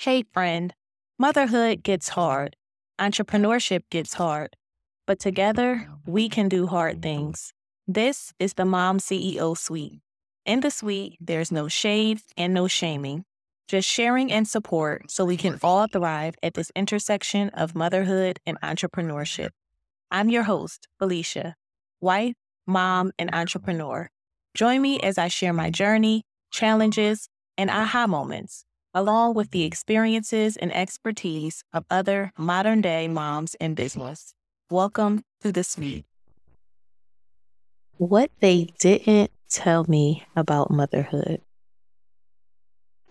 Hey, friend, motherhood gets hard, entrepreneurship gets hard, but together we can do hard things. This is the Mom CEO Suite. In the suite, there's no shade and no shaming, just sharing and support so we can all thrive at this intersection of motherhood and entrepreneurship. I'm your host, Phylicia, wife, mom, and entrepreneur. Join me as I share my journey, challenges, and aha moments along with the experiences and expertise of other modern day moms in business. Welcome to the suite. What they didn't tell me about motherhood.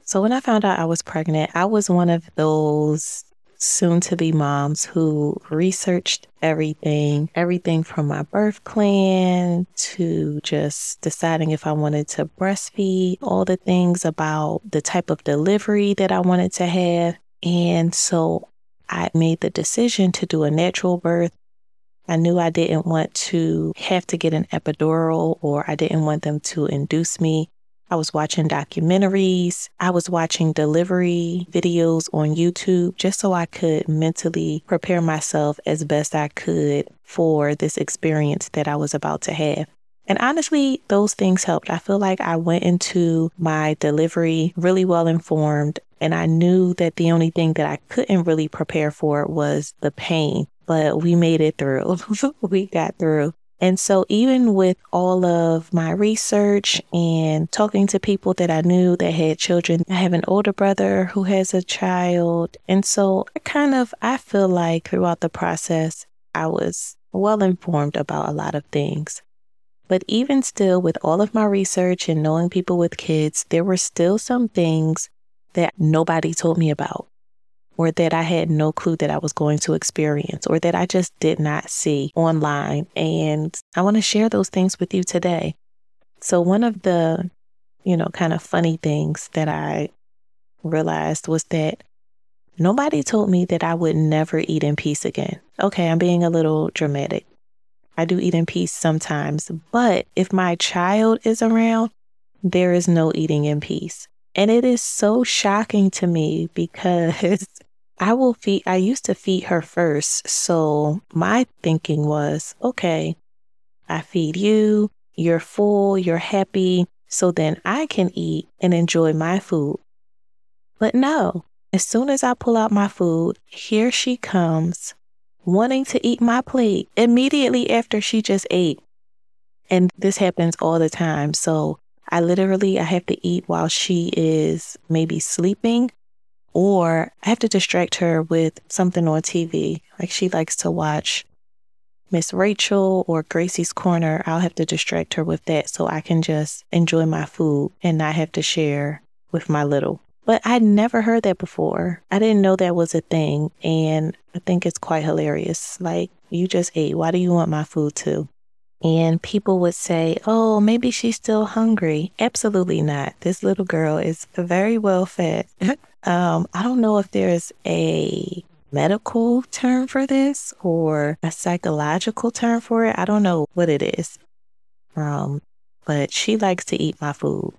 So, when I found out I was pregnant, I was one of those soon to be moms who researched everything, everything from my birth plan to just deciding if I wanted to breastfeed, all the things about the type of delivery that I wanted to have. And so I made the decision to do a natural birth. I knew I didn't want to have to get an epidural or I didn't want them to induce me. I was watching documentaries. I was watching delivery videos on YouTube just so I could mentally prepare myself as best I could for this experience that I was about to have. And honestly, those things helped. I feel like I went into my delivery really well informed, and I knew that the only thing that I couldn't really prepare for was the pain. But we made it through. we got through. And so, even with all of my research and talking to people that I knew that had children, I have an older brother who has a child. And so, I kind of, I feel like throughout the process, I was well informed about a lot of things. But even still, with all of my research and knowing people with kids, there were still some things that nobody told me about or that I had no clue that I was going to experience or that I just did not see online. And I want to share those things with you today. So, one of the, you know, kind of funny things that I realized was that nobody told me that I would never eat in peace again. Okay, I'm being a little dramatic. I do eat in peace sometimes, but if my child is around, there is no eating in peace. And it is so shocking to me because I will feed, I used to feed her first. So my thinking was, okay, I feed you, you're full, you're happy. So then I can eat and enjoy my food. But no, as soon as I pull out my food, here she comes wanting to eat my plate immediately after she just ate. And this happens all the time. So I literally I have to eat while she is maybe sleeping or I have to distract her with something on TV. Like she likes to watch Miss Rachel or Gracie's Corner. I'll have to distract her with that so I can just enjoy my food and not have to share with my little. But I'd never heard that before. I didn't know that was a thing. And I think it's quite hilarious. Like, you just ate. Why do you want my food too? And people would say, oh, maybe she's still hungry. Absolutely not. This little girl is very well fed. um, I don't know if there's a medical term for this or a psychological term for it. I don't know what it is. Um, but she likes to eat my food.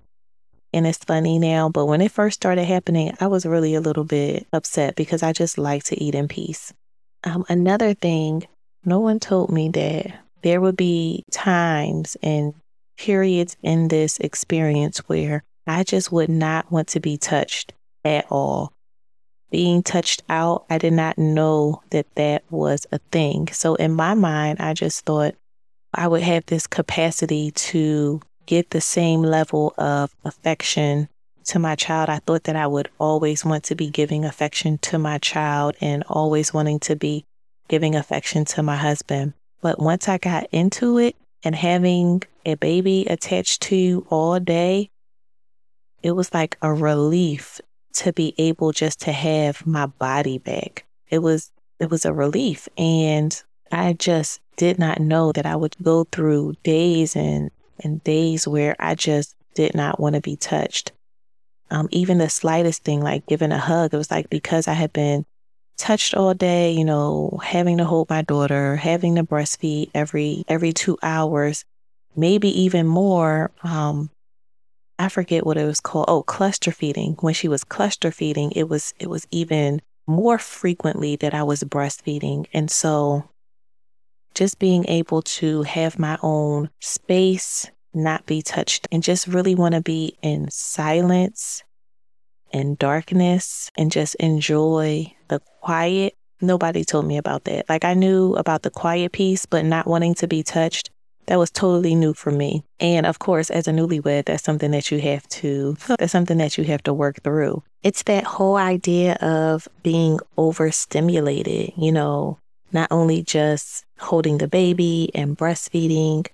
And it's funny now, but when it first started happening, I was really a little bit upset because I just like to eat in peace. Um, another thing, no one told me that there would be times and periods in this experience where I just would not want to be touched at all. Being touched out, I did not know that that was a thing. So in my mind, I just thought I would have this capacity to get the same level of affection to my child. I thought that I would always want to be giving affection to my child and always wanting to be giving affection to my husband. But once I got into it and having a baby attached to you all day, it was like a relief to be able just to have my body back. It was it was a relief and I just did not know that I would go through days and and days where I just did not want to be touched. Um, even the slightest thing like giving a hug, it was like because I had been touched all day, you know, having to hold my daughter, having to breastfeed every every 2 hours, maybe even more, um I forget what it was called. Oh, cluster feeding. When she was cluster feeding, it was it was even more frequently that I was breastfeeding. And so just being able to have my own space, not be touched, and just really want to be in silence and darkness and just enjoy the quiet. Nobody told me about that. Like I knew about the quiet piece, but not wanting to be touched that was totally new for me. And of course, as a newlywed, that's something that you have to, that's something that you have to work through. It's that whole idea of being overstimulated, you know, not only just holding the baby and breastfeeding,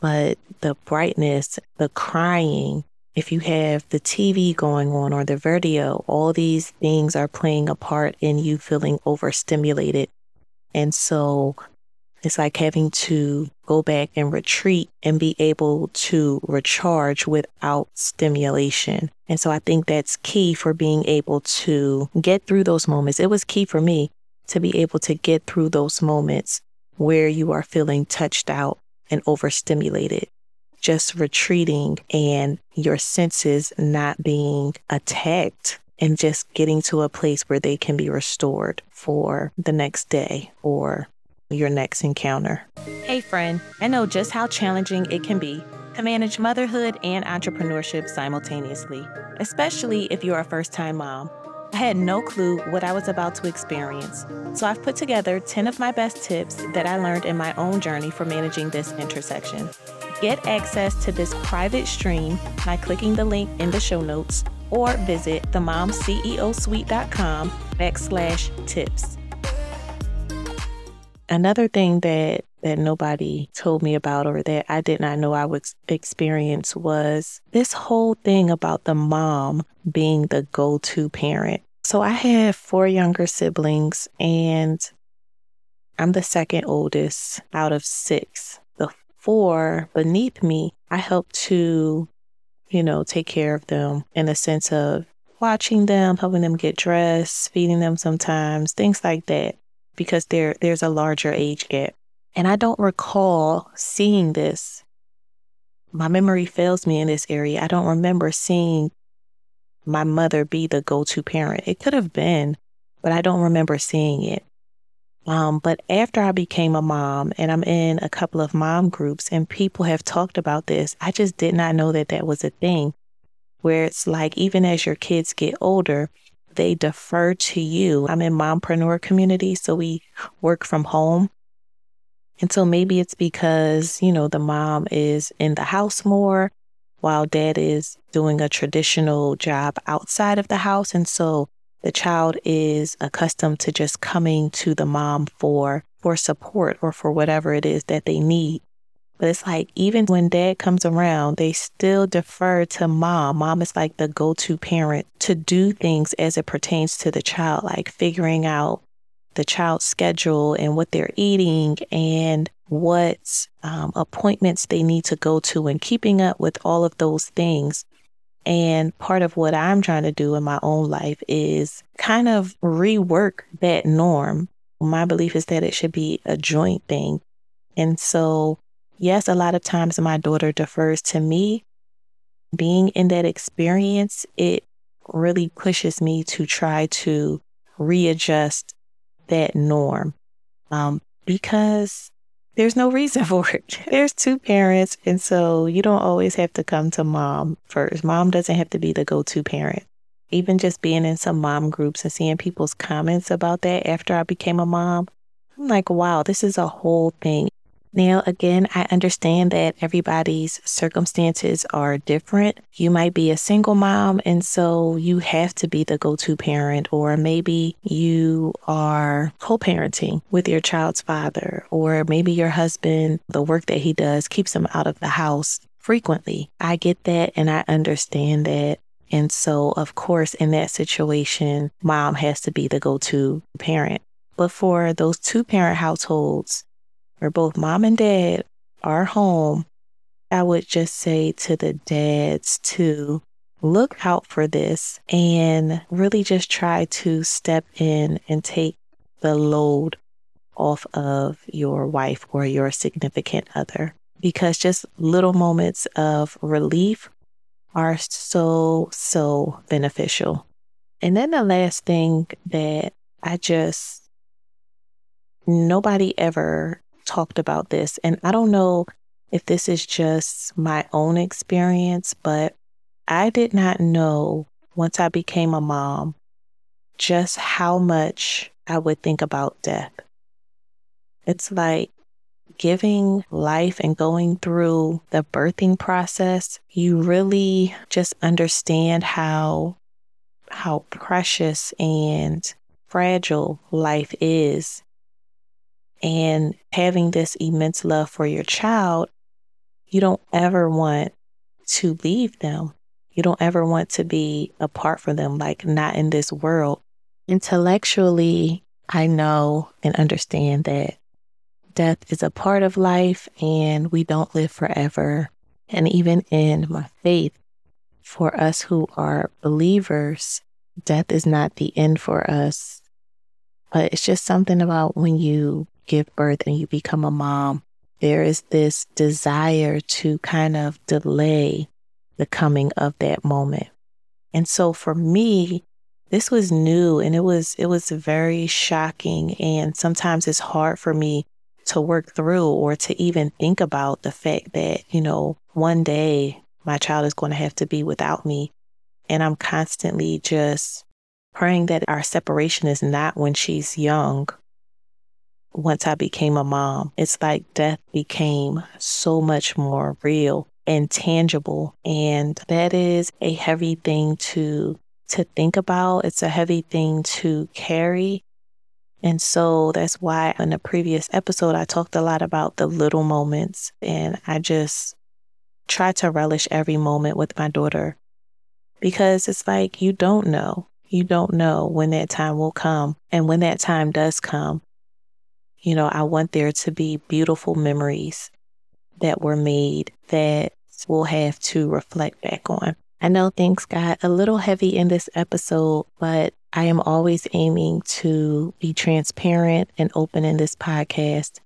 but the brightness, the crying. If you have the TV going on or the video, all these things are playing a part in you feeling overstimulated. And so it's like having to go back and retreat and be able to recharge without stimulation. And so I think that's key for being able to get through those moments. It was key for me to be able to get through those moments where you are feeling touched out and overstimulated. Just retreating and your senses not being attacked and just getting to a place where they can be restored for the next day or your next encounter. Hey, friend, I know just how challenging it can be to manage motherhood and entrepreneurship simultaneously, especially if you're a first time mom. I had no clue what I was about to experience, so I've put together 10 of my best tips that I learned in my own journey for managing this intersection. Get access to this private stream by clicking the link in the show notes or visit themomceosuite.com backslash tips. Another thing that that nobody told me about or that I did not know I would experience was this whole thing about the mom being the go-to parent. So I have four younger siblings and I'm the second oldest out of six. Four beneath me, I help to, you know, take care of them in a sense of watching them, helping them get dressed, feeding them sometimes, things like that because there there's a larger age gap. And I don't recall seeing this. My memory fails me in this area. I don't remember seeing my mother be the go-to parent. It could have been, but I don't remember seeing it. Um, but after I became a mom and I'm in a couple of mom groups and people have talked about this, I just did not know that that was a thing where it's like, even as your kids get older, they defer to you. I'm in mompreneur community, so we work from home. And so maybe it's because, you know, the mom is in the house more while dad is doing a traditional job outside of the house. And so the child is accustomed to just coming to the mom for for support or for whatever it is that they need. But it's like even when dad comes around, they still defer to mom. Mom is like the go to parent to do things as it pertains to the child, like figuring out the child's schedule and what they're eating and what um, appointments they need to go to and keeping up with all of those things. And part of what I'm trying to do in my own life is kind of rework that norm. My belief is that it should be a joint thing. And so yes, a lot of times my daughter defers to me. Being in that experience, it really pushes me to try to readjust that norm um, because there's no reason for it. There's two parents, and so you don't always have to come to mom first. Mom doesn't have to be the go to parent. Even just being in some mom groups and seeing people's comments about that after I became a mom, I'm like, wow, this is a whole thing. Now, again, I understand that everybody's circumstances are different. You might be a single mom, and so you have to be the go to parent, or maybe you are co parenting with your child's father, or maybe your husband, the work that he does keeps him out of the house frequently. I get that and I understand that. And so, of course, in that situation, mom has to be the go to parent. But for those two parent households, where both mom and dad are home, I would just say to the dads to look out for this and really just try to step in and take the load off of your wife or your significant other. Because just little moments of relief are so, so beneficial. And then the last thing that I just, nobody ever talked about this. And I don't know if this is just my own experience, but I did not know once I became a mom just how much I would think about death. It's like giving life and going through the birthing process, you really just understand how how precious and fragile life is. And having this immense love for your child, you don't ever want to leave them. You don't ever want to be apart from them, like not in this world. Intellectually, I know and understand that death is a part of life and we don't live forever. And even in my faith, for us who are believers, death is not the end for us. But it's just something about when you give birth and you become a mom, there is this desire to kind of delay the coming of that moment. And so for me, this was new and it was it was very shocking and sometimes it's hard for me to work through or to even think about the fact that, you know, one day my child is going to have to be without me. And I'm constantly just praying that our separation is not when she's young. Once I became a mom, it's like death became so much more real and tangible. And that is a heavy thing to to think about. It's a heavy thing to carry. And so that's why in the previous episode, I talked a lot about the little moments. And I just try to relish every moment with my daughter because it's like you don't know. You don't know when that time will come. And when that time does come, you know, I want there to be beautiful memories that were made that we'll have to reflect back on. I know things got a little heavy in this episode, but I am always aiming to be transparent and open in this podcast.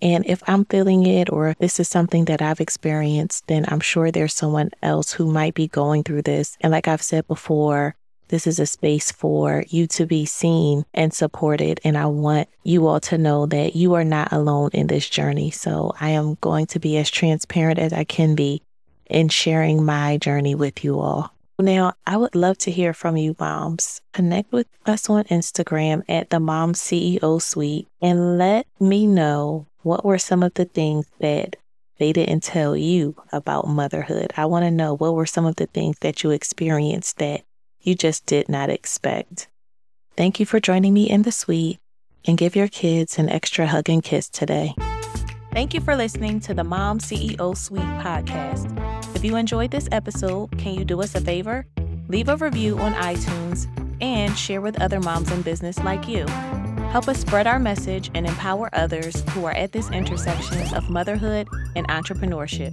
And if I'm feeling it or this is something that I've experienced, then I'm sure there's someone else who might be going through this. And like I've said before, this is a space for you to be seen and supported. And I want you all to know that you are not alone in this journey. So I am going to be as transparent as I can be in sharing my journey with you all. Now, I would love to hear from you, moms. Connect with us on Instagram at the Mom CEO Suite and let me know what were some of the things that they didn't tell you about motherhood. I want to know what were some of the things that you experienced that you just did not expect. Thank you for joining me in the suite and give your kids an extra hug and kiss today. Thank you for listening to the Mom CEO Suite podcast. If you enjoyed this episode, can you do us a favor? Leave a review on iTunes and share with other moms in business like you. Help us spread our message and empower others who are at this intersection of motherhood and entrepreneurship.